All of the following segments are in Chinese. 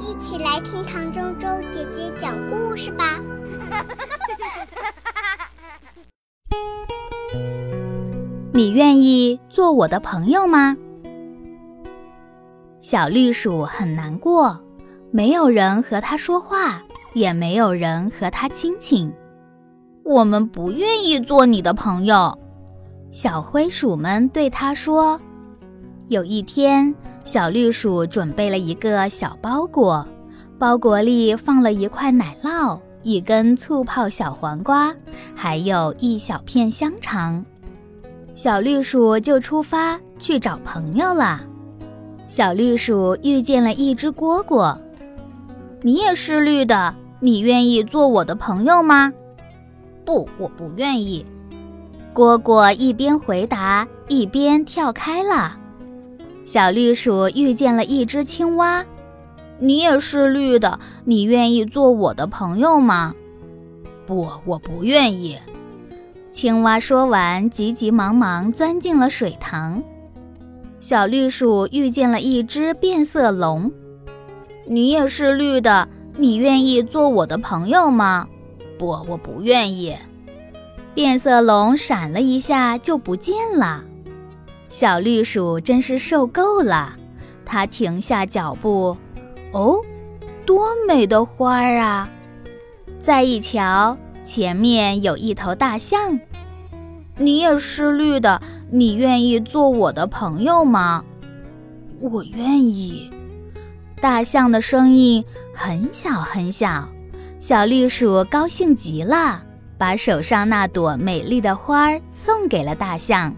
一起来听唐周周姐姐讲故事吧。你愿意做我的朋友吗？小绿鼠很难过，没有人和它说话，也没有人和它亲亲。我们不愿意做你的朋友。小灰鼠们对它说。有一天，小绿鼠准备了一个小包裹，包裹里放了一块奶酪、一根醋泡小黄瓜，还有一小片香肠。小绿鼠就出发去找朋友了。小绿鼠遇见了一只蝈蝈，你也是绿的，你愿意做我的朋友吗？不，我不愿意。蝈蝈一边回答，一边跳开了。小绿鼠遇见了一只青蛙，你也是绿的，你愿意做我的朋友吗？不，我不愿意。青蛙说完，急急忙忙钻进了水塘。小绿鼠遇见了一只变色龙，你也是绿的，你愿意做我的朋友吗？不，我不愿意。变色龙闪了一下就不见了。小绿鼠真是受够了，它停下脚步。哦，多美的花儿啊！再一瞧，前面有一头大象。你也是绿的，你愿意做我的朋友吗？我愿意。大象的声音很小很小，小绿鼠高兴极了，把手上那朵美丽的花儿送给了大象。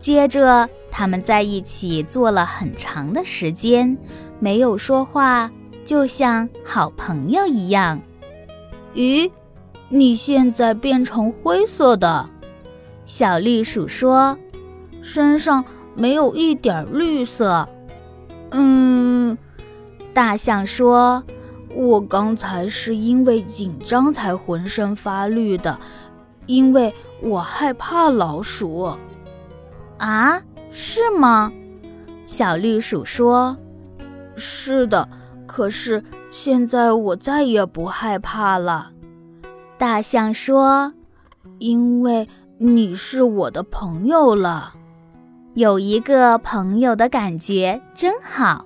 接着，他们在一起坐了很长的时间，没有说话，就像好朋友一样。咦，你现在变成灰色的，小绿鼠说，身上没有一点绿色。嗯，大象说，我刚才是因为紧张才浑身发绿的，因为我害怕老鼠。啊，是吗？小绿鼠说：“是的，可是现在我再也不害怕了。”大象说：“因为你是我的朋友了，有一个朋友的感觉真好。”